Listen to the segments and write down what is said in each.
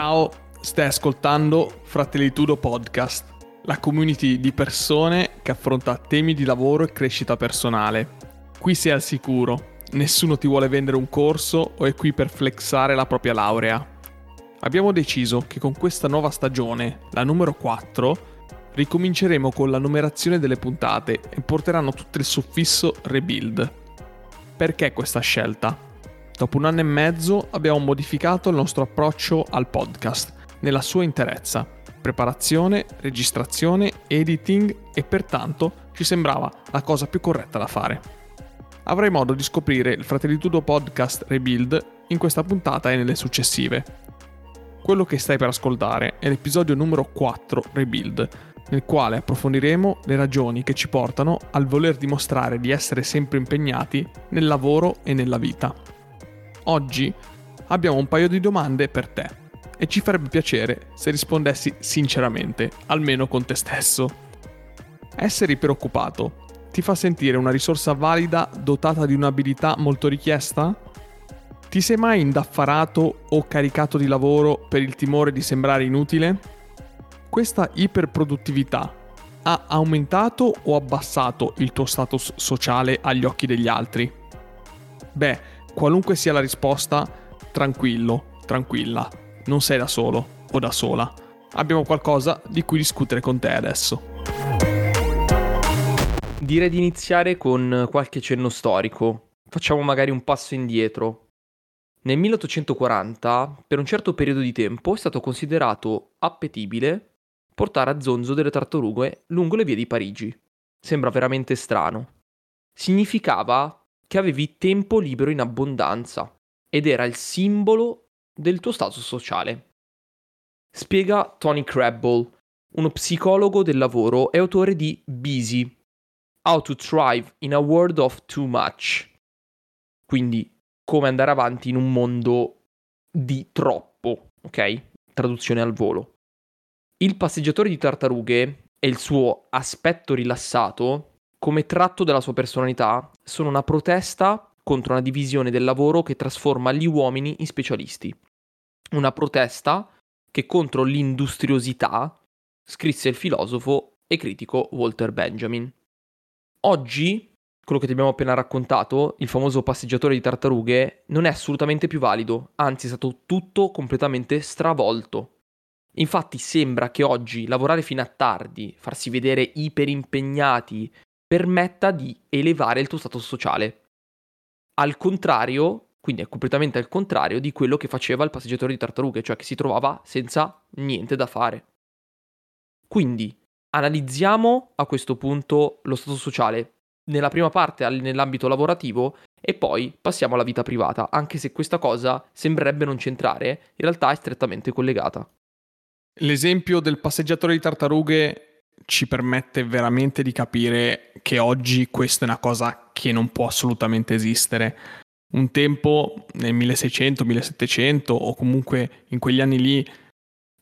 Ciao, stai ascoltando Fratellitudo Podcast, la community di persone che affronta temi di lavoro e crescita personale. Qui sei al sicuro, nessuno ti vuole vendere un corso o è qui per flexare la propria laurea. Abbiamo deciso che con questa nuova stagione, la numero 4, ricominceremo con la numerazione delle puntate e porteranno tutto il suffisso rebuild. Perché questa scelta? Dopo un anno e mezzo abbiamo modificato il nostro approccio al podcast nella sua interezza, preparazione, registrazione, editing e pertanto ci sembrava la cosa più corretta da fare. Avrai modo di scoprire il Fratellitudo Podcast Rebuild in questa puntata e nelle successive. Quello che stai per ascoltare è l'episodio numero 4 Rebuild, nel quale approfondiremo le ragioni che ci portano al voler dimostrare di essere sempre impegnati nel lavoro e nella vita. Oggi abbiamo un paio di domande per te e ci farebbe piacere se rispondessi sinceramente, almeno con te stesso. Essere preoccupato ti fa sentire una risorsa valida dotata di un'abilità molto richiesta? Ti sei mai indaffarato o caricato di lavoro per il timore di sembrare inutile? Questa iperproduttività ha aumentato o abbassato il tuo status sociale agli occhi degli altri? Beh, qualunque sia la risposta, tranquillo, tranquilla, non sei da solo o da sola. Abbiamo qualcosa di cui discutere con te adesso. Direi di iniziare con qualche cenno storico. Facciamo magari un passo indietro. Nel 1840, per un certo periodo di tempo, è stato considerato appetibile portare a zonzo delle tartarughe lungo le vie di Parigi. Sembra veramente strano. Significava che avevi tempo libero in abbondanza ed era il simbolo del tuo status sociale. Spiega Tony Crabble, uno psicologo del lavoro e autore di Busy, How to Thrive in a World of Too Much. Quindi come andare avanti in un mondo di troppo, ok? Traduzione al volo. Il passeggiatore di tartarughe e il suo aspetto rilassato come tratto della sua personalità, sono una protesta contro una divisione del lavoro che trasforma gli uomini in specialisti. Una protesta che contro l'industriosità scrisse il filosofo e critico Walter Benjamin. Oggi, quello che ti abbiamo appena raccontato, il famoso passeggiatore di tartarughe, non è assolutamente più valido, anzi è stato tutto completamente stravolto. Infatti sembra che oggi lavorare fino a tardi, farsi vedere iperimpegnati permetta di elevare il tuo status sociale. Al contrario, quindi è completamente al contrario di quello che faceva il passeggiatore di tartarughe, cioè che si trovava senza niente da fare. Quindi analizziamo a questo punto lo status sociale nella prima parte nell'ambito lavorativo e poi passiamo alla vita privata, anche se questa cosa sembrerebbe non centrare, in realtà è strettamente collegata. L'esempio del passeggiatore di tartarughe ci permette veramente di capire che oggi questa è una cosa che non può assolutamente esistere. Un tempo nel 1600, 1700 o comunque in quegli anni lì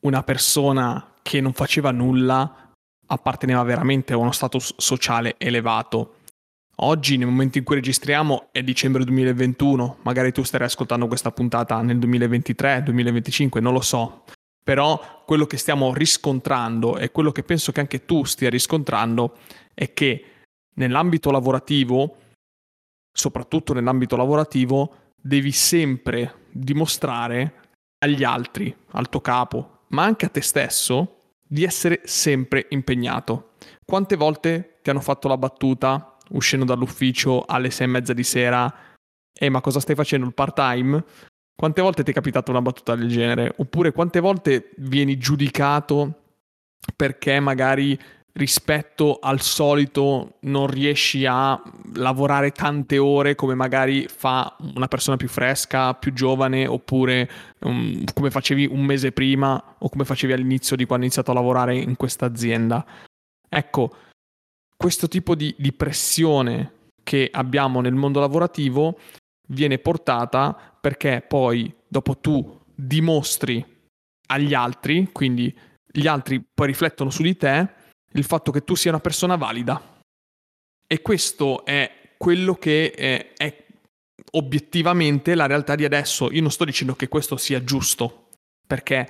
una persona che non faceva nulla apparteneva veramente a uno status sociale elevato. Oggi, nel momento in cui registriamo, è dicembre 2021, magari tu starai ascoltando questa puntata nel 2023, 2025, non lo so però quello che stiamo riscontrando e quello che penso che anche tu stia riscontrando è che nell'ambito lavorativo, soprattutto nell'ambito lavorativo, devi sempre dimostrare agli altri, al tuo capo, ma anche a te stesso, di essere sempre impegnato. Quante volte ti hanno fatto la battuta uscendo dall'ufficio alle sei e mezza di sera? Eh, ma cosa stai facendo il part time? Quante volte ti è capitata una battuta del genere? Oppure quante volte vieni giudicato perché magari rispetto al solito non riesci a lavorare tante ore come magari fa una persona più fresca, più giovane, oppure um, come facevi un mese prima o come facevi all'inizio di quando hai iniziato a lavorare in questa azienda. Ecco, questo tipo di, di pressione che abbiamo nel mondo lavorativo viene portata perché poi dopo tu dimostri agli altri, quindi gli altri poi riflettono su di te, il fatto che tu sia una persona valida. E questo è quello che è, è obiettivamente la realtà di adesso. Io non sto dicendo che questo sia giusto, perché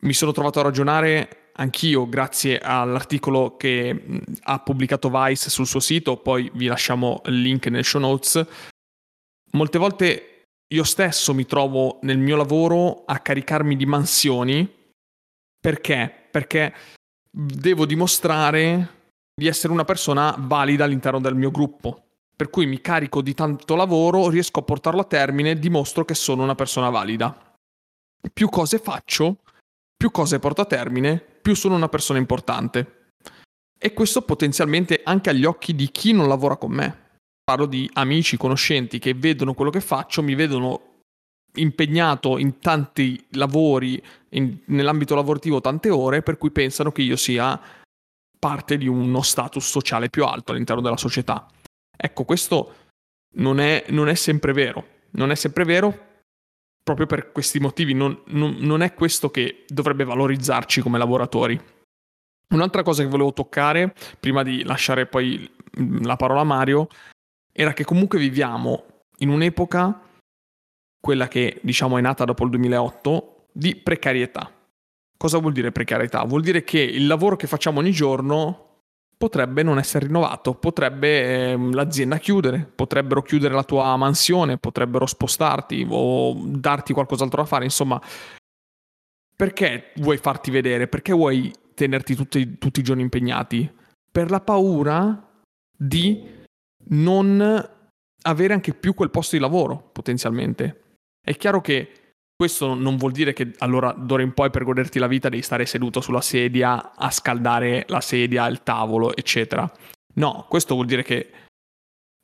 mi sono trovato a ragionare anch'io grazie all'articolo che ha pubblicato Vice sul suo sito, poi vi lasciamo il link nel show notes. Molte volte io stesso mi trovo nel mio lavoro a caricarmi di mansioni perché? Perché devo dimostrare di essere una persona valida all'interno del mio gruppo. Per cui mi carico di tanto lavoro, riesco a portarlo a termine dimostro che sono una persona valida. Più cose faccio, più cose porto a termine, più sono una persona importante. E questo potenzialmente anche agli occhi di chi non lavora con me. Parlo di amici, conoscenti che vedono quello che faccio, mi vedono impegnato in tanti lavori, in, nell'ambito lavorativo tante ore, per cui pensano che io sia parte di uno status sociale più alto all'interno della società. Ecco, questo non è, non è sempre vero. Non è sempre vero proprio per questi motivi. Non, non, non è questo che dovrebbe valorizzarci come lavoratori. Un'altra cosa che volevo toccare, prima di lasciare poi la parola a Mario, era che comunque viviamo in un'epoca, quella che diciamo è nata dopo il 2008, di precarietà. Cosa vuol dire precarietà? Vuol dire che il lavoro che facciamo ogni giorno potrebbe non essere rinnovato, potrebbe eh, l'azienda chiudere, potrebbero chiudere la tua mansione, potrebbero spostarti o darti qualcos'altro da fare, insomma. Perché vuoi farti vedere? Perché vuoi tenerti tutti, tutti i giorni impegnati? Per la paura di non avere anche più quel posto di lavoro, potenzialmente. È chiaro che questo non vuol dire che allora d'ora in poi per goderti la vita devi stare seduto sulla sedia a scaldare la sedia, il tavolo, eccetera. No, questo vuol dire che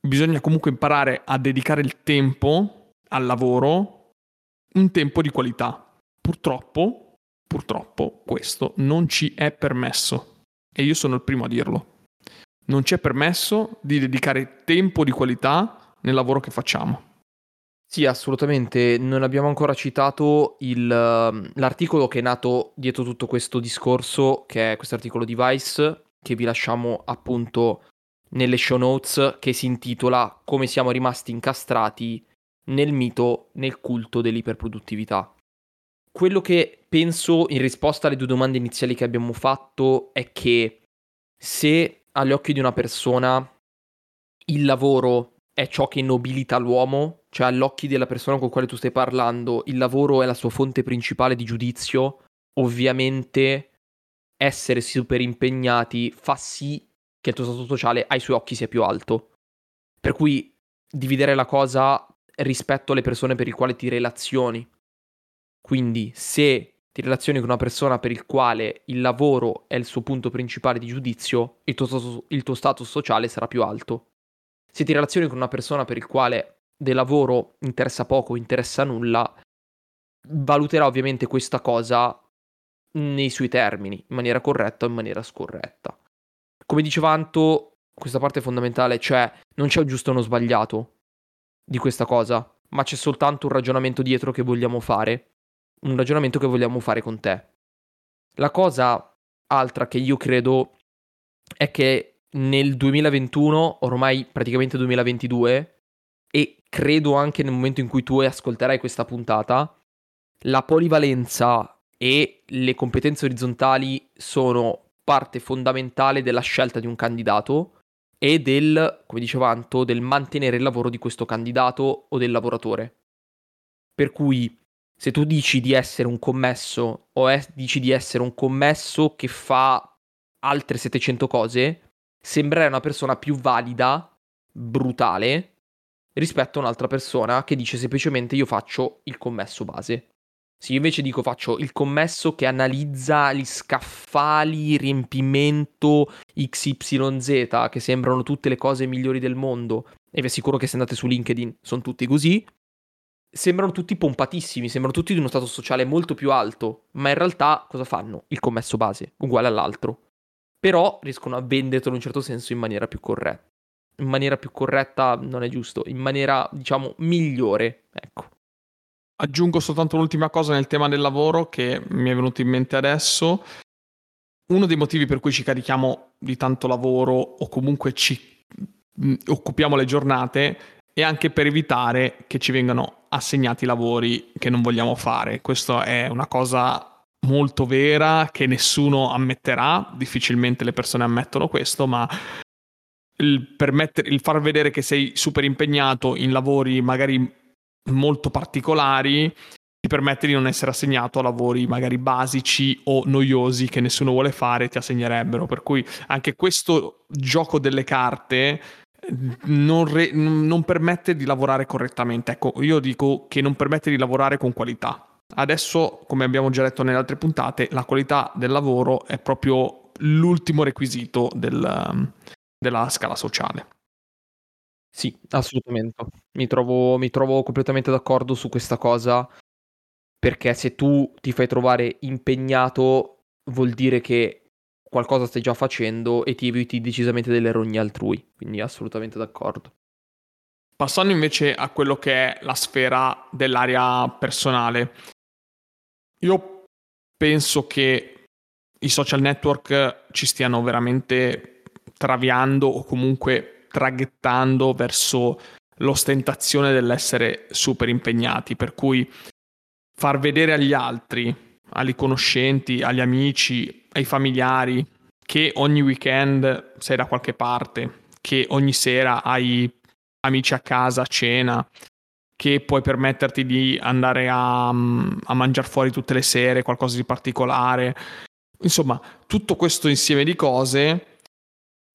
bisogna comunque imparare a dedicare il tempo al lavoro, un tempo di qualità. Purtroppo, purtroppo questo non ci è permesso e io sono il primo a dirlo. Non ci è permesso di dedicare tempo di qualità nel lavoro che facciamo. Sì, assolutamente. Non abbiamo ancora citato il, ehm, l'articolo che è nato dietro tutto questo discorso, che è questo articolo di Vice, che vi lasciamo appunto nelle show notes, che si intitola Come siamo rimasti incastrati nel mito, nel culto dell'iperproduttività. Quello che penso in risposta alle due domande iniziali che abbiamo fatto è che se agli occhi di una persona il lavoro è ciò che nobilita l'uomo, cioè all'occhi della persona con quale tu stai parlando, il lavoro è la sua fonte principale di giudizio, ovviamente essere super impegnati fa sì che il tuo stato sociale ai suoi occhi sia più alto. Per cui dividere la cosa rispetto alle persone per le quali ti relazioni. Quindi se ti relazioni con una persona per il quale il lavoro è il suo punto principale di giudizio, il tuo, il tuo status sociale sarà più alto se ti relazioni con una persona per il quale del lavoro interessa poco, interessa nulla, valuterà ovviamente questa cosa nei suoi termini, in maniera corretta o in maniera scorretta. Come diceva Anto, questa parte è fondamentale, cioè non c'è un giusto o uno sbagliato di questa cosa, ma c'è soltanto un ragionamento dietro che vogliamo fare, un ragionamento che vogliamo fare con te. La cosa altra che io credo è che nel 2021, ormai praticamente 2022, e credo anche nel momento in cui tu ascolterai questa puntata, la polivalenza e le competenze orizzontali sono parte fondamentale della scelta di un candidato e del, come diceva Anto, del mantenere il lavoro di questo candidato o del lavoratore. Per cui se tu dici di essere un commesso o è, dici di essere un commesso che fa altre 700 cose, sembrare una persona più valida, brutale, rispetto a un'altra persona che dice semplicemente io faccio il commesso base. Se io invece dico faccio il commesso che analizza gli scaffali, riempimento XYZ, che sembrano tutte le cose migliori del mondo, e vi assicuro che se andate su LinkedIn sono tutti così, sembrano tutti pompatissimi, sembrano tutti di uno stato sociale molto più alto, ma in realtà cosa fanno? Il commesso base, uguale all'altro però riescono a vendertelo in un certo senso in maniera più corretta. In maniera più corretta non è giusto, in maniera diciamo migliore, ecco. Aggiungo soltanto l'ultima cosa nel tema del lavoro che mi è venuto in mente adesso. Uno dei motivi per cui ci carichiamo di tanto lavoro o comunque ci occupiamo le giornate è anche per evitare che ci vengano assegnati lavori che non vogliamo fare. Questa è una cosa molto vera che nessuno ammetterà, difficilmente le persone ammettono questo, ma il, permettere, il far vedere che sei super impegnato in lavori magari molto particolari ti permette di non essere assegnato a lavori magari basici o noiosi che nessuno vuole fare ti assegnerebbero. Per cui anche questo gioco delle carte non, re, non, permette di lavorare correttamente. Ecco, io dico che non permette di lavorare con qualità. Adesso, come abbiamo già detto nelle altre puntate, la qualità del lavoro è proprio l'ultimo requisito del, della scala sociale. Sì, assolutamente. Mi trovo, mi trovo completamente d'accordo su questa cosa, perché se tu ti fai trovare impegnato vuol dire che qualcosa stai già facendo e ti eviti decisamente delle rogne altrui, quindi assolutamente d'accordo. Passando invece a quello che è la sfera dell'area personale, io penso che i social network ci stiano veramente traviando o comunque traghettando verso l'ostentazione dell'essere super impegnati, per cui far vedere agli altri ai conoscenti, agli amici, ai familiari, che ogni weekend sei da qualche parte, che ogni sera hai amici a casa a cena, che puoi permetterti di andare a, a mangiare fuori tutte le sere, qualcosa di particolare. Insomma, tutto questo insieme di cose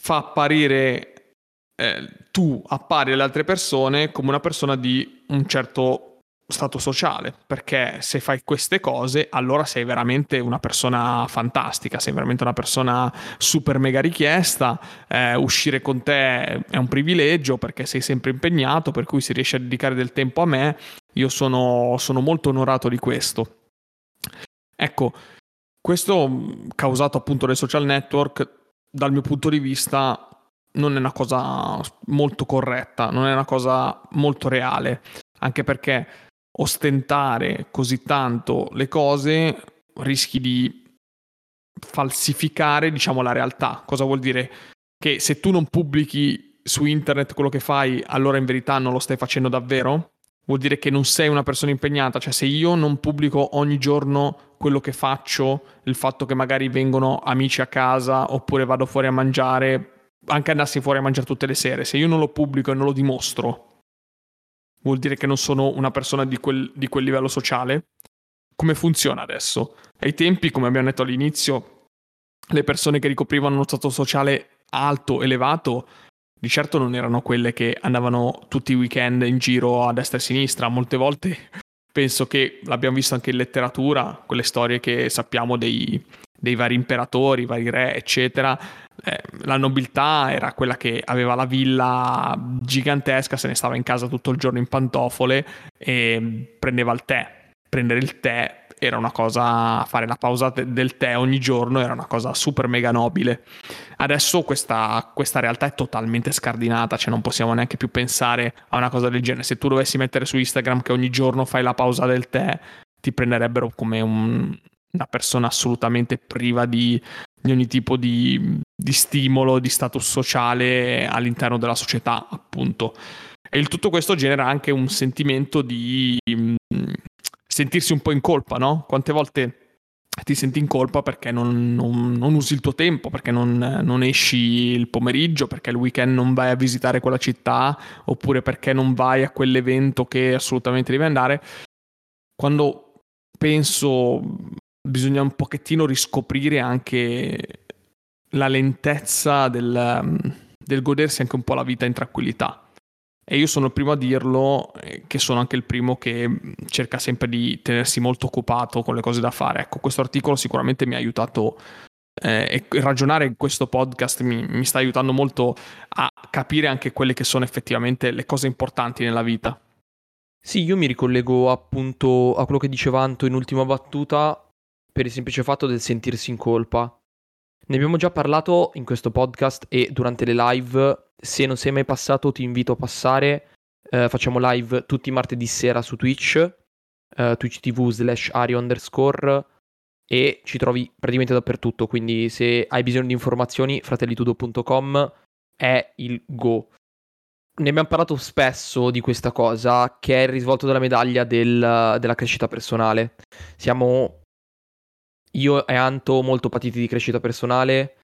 fa apparire eh, tu appari alle altre persone come una persona di un certo stato sociale, perché se fai queste cose allora sei veramente una persona fantastica, sei veramente una persona super mega richiesta, eh, uscire con te è un privilegio perché sei sempre impegnato, per cui si riesce a dedicare del tempo a me, io sono, sono molto onorato di questo. Ecco, questo causato appunto dai social network, dal mio punto di vista, non è una cosa molto corretta, non è una cosa molto reale, anche perché ostentare così tanto le cose rischi di falsificare, diciamo, la realtà. Cosa vuol dire? Che se tu non pubblichi su internet quello che fai, allora in verità non lo stai facendo davvero? Vuol dire che non sei una persona impegnata, cioè se io non pubblico ogni giorno quello che faccio, il fatto che magari vengono amici a casa oppure vado fuori a mangiare, anche andassi fuori a mangiare tutte le sere, se io non lo pubblico e non lo dimostro, vuol dire che non sono una persona di quel, di quel livello sociale. Come funziona adesso? Ai tempi, come abbiamo detto all'inizio, le persone che ricoprivano uno stato sociale alto, elevato, di certo non erano quelle che andavano tutti i weekend in giro a destra e a sinistra. Molte volte penso che l'abbiamo visto anche in letteratura, quelle storie che sappiamo dei, dei vari imperatori, vari re, eccetera, eh, la nobiltà era quella che aveva la villa gigantesca, se ne stava in casa tutto il giorno in pantofole e prendeva il tè. Prendere il tè era una cosa, fare la pausa del tè ogni giorno era una cosa super mega nobile. Adesso questa, questa realtà è totalmente scardinata, cioè non possiamo neanche più pensare a una cosa del genere. Se tu dovessi mettere su Instagram che ogni giorno fai la pausa del tè, ti prenderebbero come un, una persona assolutamente priva di, di ogni tipo di, di, stimolo, di status sociale all'interno della società, appunto. E il tutto questo genera anche un sentimento di mh, mm, sentirsi un po' in colpa, no? Quante volte ti senti in colpa perché non, non, non usi il tuo tempo, perché non, non, esci il pomeriggio, perché il weekend non vai a visitare quella città, oppure perché non vai a quell'evento che assolutamente devi andare. Quando penso bisogna un pochettino riscoprire anche la lentezza del, del godersi anche un po' la vita in tranquillità. E io sono il primo a dirlo, eh, che sono anche il primo che cerca sempre di tenersi molto occupato con le cose da fare. Ecco, questo articolo sicuramente mi ha aiutato eh, e ragionare in questo podcast mi, mi, sta aiutando molto a capire anche quelle che sono effettivamente le cose importanti nella vita. Sì, io mi ricollego appunto a quello che diceva Anto in ultima battuta per il semplice fatto del sentirsi in colpa. Ne abbiamo già parlato in questo podcast e durante le live. Se non sei mai passato, ti invito a passare. Eh, facciamo live tutti i martedì sera su Twitch, eh, Twitch TV slash Ario underscore e ci trovi praticamente dappertutto. Quindi se hai bisogno di informazioni, fratellitudo.com è il go. ne abbiamo parlato spesso di questa cosa, che è il risvolto della medaglia del, della crescita personale. Siamo io e Anto molto patiti di crescita personale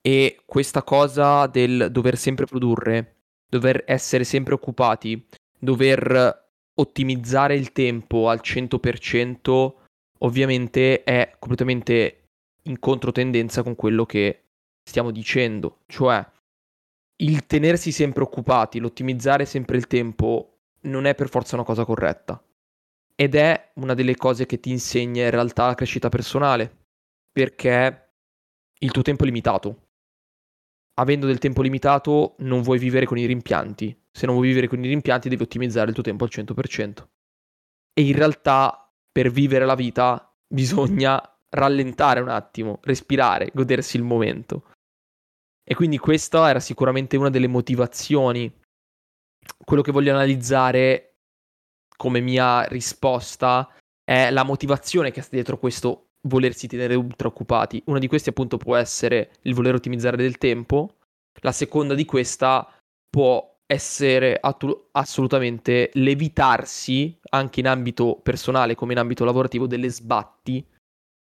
e questa cosa del dover sempre produrre, dover essere sempre occupati, dover ottimizzare il tempo al 100% ovviamente è completamente in controtendenza con quello che stiamo dicendo, cioè il tenersi sempre occupati, l'ottimizzare sempre il tempo non è per forza una cosa corretta. Ed è una delle cose che ti insegna in realtà la crescita personale, perché il tuo tempo è limitato. Avendo del tempo limitato non vuoi vivere con i rimpianti. Se non vuoi vivere con i rimpianti devi ottimizzare il tuo tempo al 100%. E in realtà per vivere la vita bisogna rallentare un attimo, respirare, godersi il momento. E quindi questa era sicuramente una delle motivazioni. Quello che voglio analizzare come mia risposta è la motivazione che sta dietro questo volersi tenere ultra occupati. Una di queste appunto può essere il voler ottimizzare del tempo, la seconda di questa può essere attu- assolutamente l'evitarsi anche in ambito personale come in ambito lavorativo delle sbatti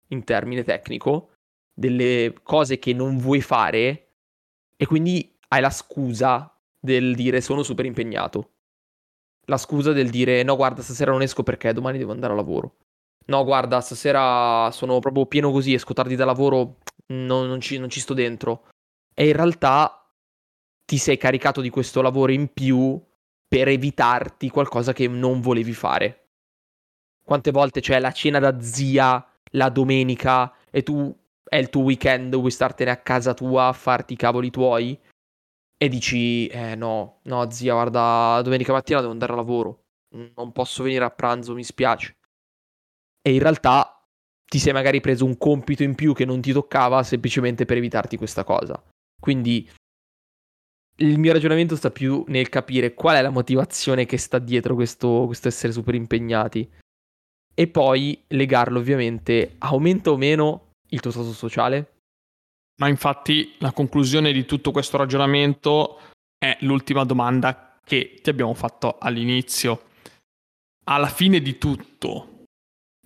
in termine tecnico, delle cose che non vuoi fare e quindi hai la scusa del dire sono super impegnato. La scusa del dire no guarda stasera non esco perché domani devo andare a lavoro. No guarda stasera sono proprio pieno così, esco tardi da lavoro, non, non, ci, non ci sto dentro. E in realtà ti sei caricato di questo lavoro in più per evitarti qualcosa che non volevi fare. Quante volte c'è la cena da zia la domenica e tu è il tuo weekend, vuoi startene a casa tua a farti i cavoli tuoi e dici eh no, no zia, guarda, domenica mattina devo andare a lavoro, non posso venire a pranzo, mi spiace. E in realtà ti sei magari preso un compito in più che non ti toccava semplicemente per evitarti questa cosa. Quindi il mio ragionamento sta più nel capire qual è la motivazione che sta dietro questo, questo essere super impegnati e poi legarlo ovviamente aumenta o meno il tuo stato sociale? Ma infatti la conclusione di tutto questo ragionamento è l'ultima domanda che ti abbiamo fatto all'inizio. Alla fine di tutto,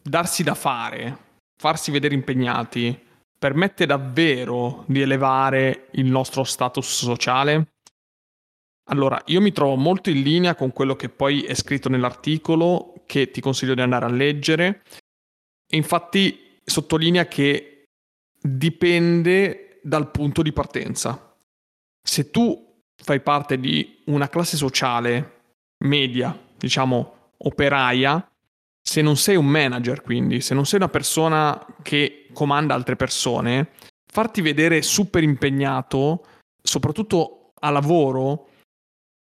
darsi da fare, farsi vedere impegnati, permette davvero di elevare il nostro status sociale? Allora, io mi trovo molto in linea con quello che poi è scritto nell'articolo, che ti consiglio di andare a leggere. E infatti sottolinea che dipende dal punto di partenza. Se tu fai parte di una classe sociale media, diciamo operaia, se non sei un manager, quindi, se non sei una persona che comanda altre persone, farti vedere super impegnato, soprattutto a lavoro,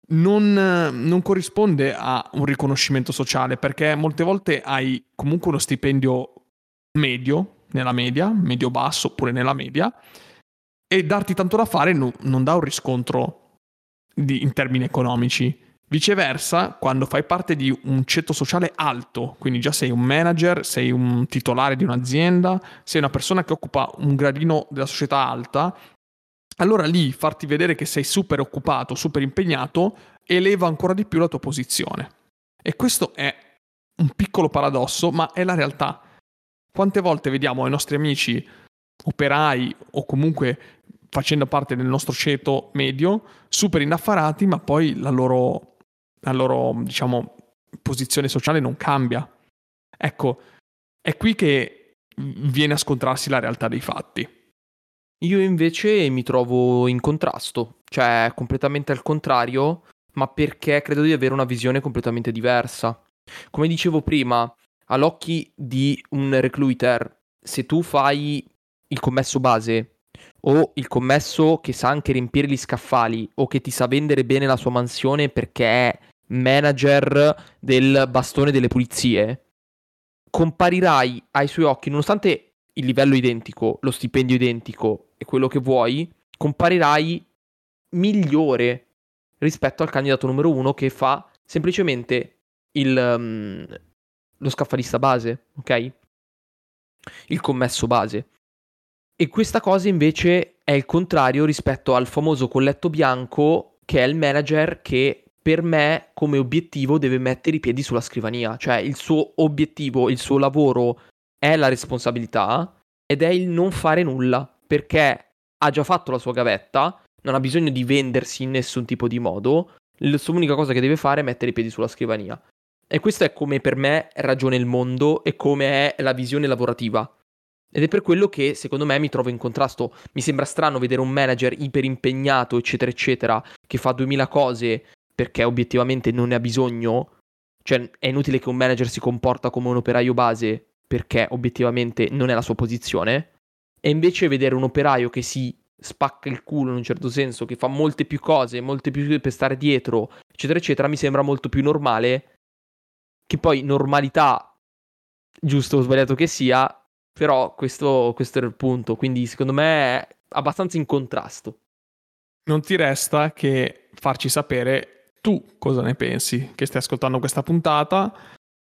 non, non, corrisponde a un riconoscimento sociale perché molte volte hai comunque uno stipendio medio, nella media, medio-basso oppure nella media, e darti tanto da fare non, non dà un riscontro di, in termini economici. Viceversa, quando fai parte di un ceto sociale alto, quindi già sei un manager, sei un titolare di un'azienda, sei una persona che occupa un gradino della società alta, allora lì farti vedere che sei super occupato, super impegnato, eleva ancora di più la tua posizione. E questo è un piccolo paradosso, ma è la realtà. Quante volte vediamo i nostri amici operai o comunque facendo parte del nostro ceto medio, super indaffarati, ma poi la loro, la loro diciamo, posizione sociale non cambia. Ecco, è qui che viene a scontrarsi la realtà dei fatti. Io invece mi trovo in contrasto, cioè completamente al contrario, ma perché credo di avere una visione completamente diversa. Come dicevo prima, all'occhio di un recruiter, se tu fai il commesso base o il commesso che sa anche riempire gli scaffali o che ti sa vendere bene la sua mansione perché è manager del bastone delle pulizie, comparirai ai suoi occhi, nonostante il livello identico, lo stipendio identico e quello che vuoi, comparirai migliore rispetto al candidato numero uno che fa semplicemente il, um, lo scaffalista base, ok? Il commesso base. E questa cosa invece è il contrario rispetto al famoso colletto bianco che è il manager che per me come obiettivo deve mettere i piedi sulla scrivania, cioè il suo obiettivo, il suo lavoro è la responsabilità ed è il non fare nulla, perché ha già fatto la sua gavetta, non ha bisogno di vendersi in nessun tipo di modo, l'unica cosa che deve fare è mettere i piedi sulla scrivania. E questo è come per me ragiona il mondo e come è la visione lavorativa. Ed è per quello che secondo me mi trovo in contrasto. Mi sembra strano vedere un manager iper impegnato, eccetera, eccetera, che fa 2000 cose perché obiettivamente non ne ha bisogno. Cioè, è inutile che un manager si comporta come un operaio base perché obiettivamente non è la sua posizione. E invece vedere un operaio che si spacca il culo in un certo senso, che fa molte più cose, molte più per stare dietro, eccetera, eccetera, mi sembra molto più normale. Che poi normalità, giusto o sbagliato che sia, però questo, questo era il punto. Quindi secondo me è abbastanza in contrasto. Non ti resta che farci sapere tu cosa ne pensi, che stai ascoltando questa puntata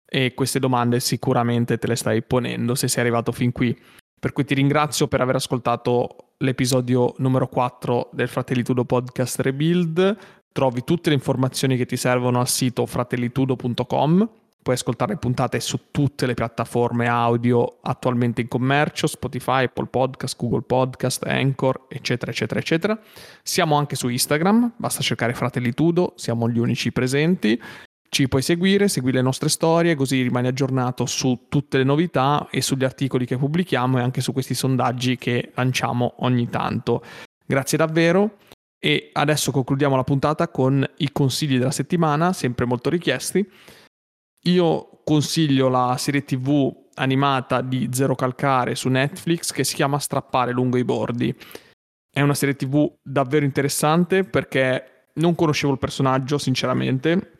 e queste domande sicuramente te le stai ponendo se sei arrivato fin qui. Per cui ti ringrazio per aver ascoltato l'episodio numero 4 del Fratellitudo Podcast Rebuild. Trovi tutte le informazioni che ti servono al sito fratellitudo.com. Puoi ascoltare le puntate su tutte le piattaforme audio attualmente in commercio, Spotify, Apple Podcast, Google Podcast, Anchor, eccetera, eccetera, eccetera. Siamo anche su Instagram, basta cercare Fratellitudo, siamo gli unici presenti. Ci puoi seguire, segui le nostre storie, così rimani aggiornato su tutte le novità e sugli articoli che pubblichiamo e anche su questi sondaggi che lanciamo ogni tanto. Grazie davvero e adesso concludiamo la puntata con i consigli della settimana, sempre molto richiesti. Io consiglio la serie TV animata di Zero Calcare su Netflix che si chiama Strappare lungo i bordi. È una serie TV davvero interessante perché non conoscevo il personaggio, sinceramente,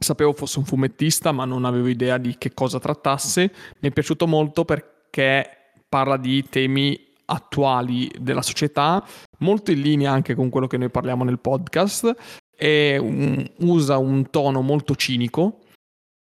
Sapevo fosse un fumettista, ma non avevo idea di che cosa trattasse. Mi è piaciuto molto perché parla di temi attuali della società, molto in linea anche con quello che noi parliamo nel podcast, e um, usa un tono molto cinico,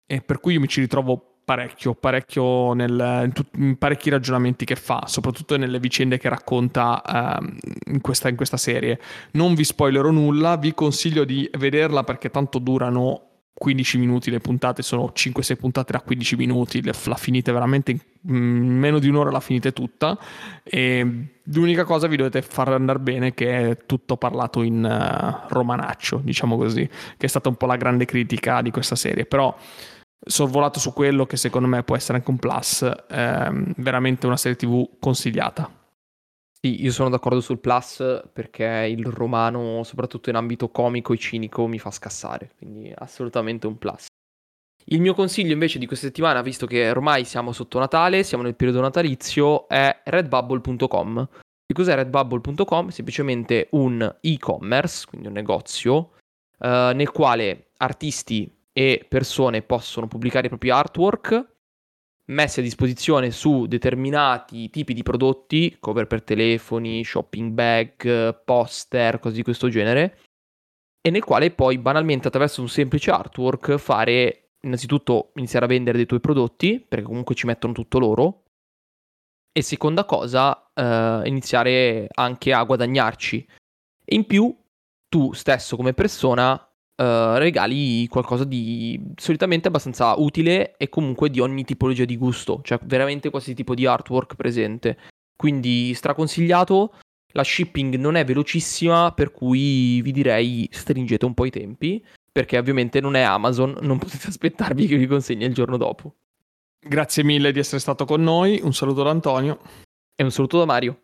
e per cui io mi ci ritrovo parecchio, parecchio nel, in, tut, in, parecchi ragionamenti che fa, soprattutto nelle vicende che racconta uh, in, questa, in questa serie. Non vi spoilerò nulla, vi consiglio di vederla perché tanto durano 15 minuti le puntate, sono 5-6 puntate da 15 minuti, la finite veramente in meno di un'ora, la finite tutta. E l'unica cosa vi dovete far andare bene che è tutto parlato in uh, romanaccio, diciamo così, che è stata un po' la grande critica di questa serie. Però sorvolato su quello che secondo me può essere anche un plus, ehm, veramente una serie tv consigliata. Sì, io sono d'accordo sul plus perché il romano, soprattutto in ambito comico e cinico, mi fa scassare, quindi assolutamente un plus. Il mio consiglio invece di questa settimana, visto che ormai siamo sotto Natale, siamo nel periodo natalizio, è redbubble.com. Che cos'è redbubble.com? Semplicemente un e-commerce, quindi un negozio, eh, nel quale artisti e persone possono pubblicare i propri artwork messi a disposizione su determinati tipi di prodotti, cover per telefoni, shopping bag, poster, cose di questo genere, e nel quale poi banalmente attraverso un semplice artwork fare innanzitutto iniziare a vendere dei tuoi prodotti, perché comunque ci mettono tutto loro, e seconda cosa eh, iniziare anche a guadagnarci. E in più tu stesso come persona uh, regali qualcosa di solitamente abbastanza utile e comunque di ogni tipologia di gusto, cioè veramente qualsiasi tipo di artwork presente. Quindi straconsigliato, la shipping non è velocissima, per cui vi direi stringete un po' i tempi, perché ovviamente non è Amazon, non potete aspettarvi che vi consegni il giorno dopo. Grazie mille di essere stato con noi, un saluto da Antonio. E un saluto da Mario.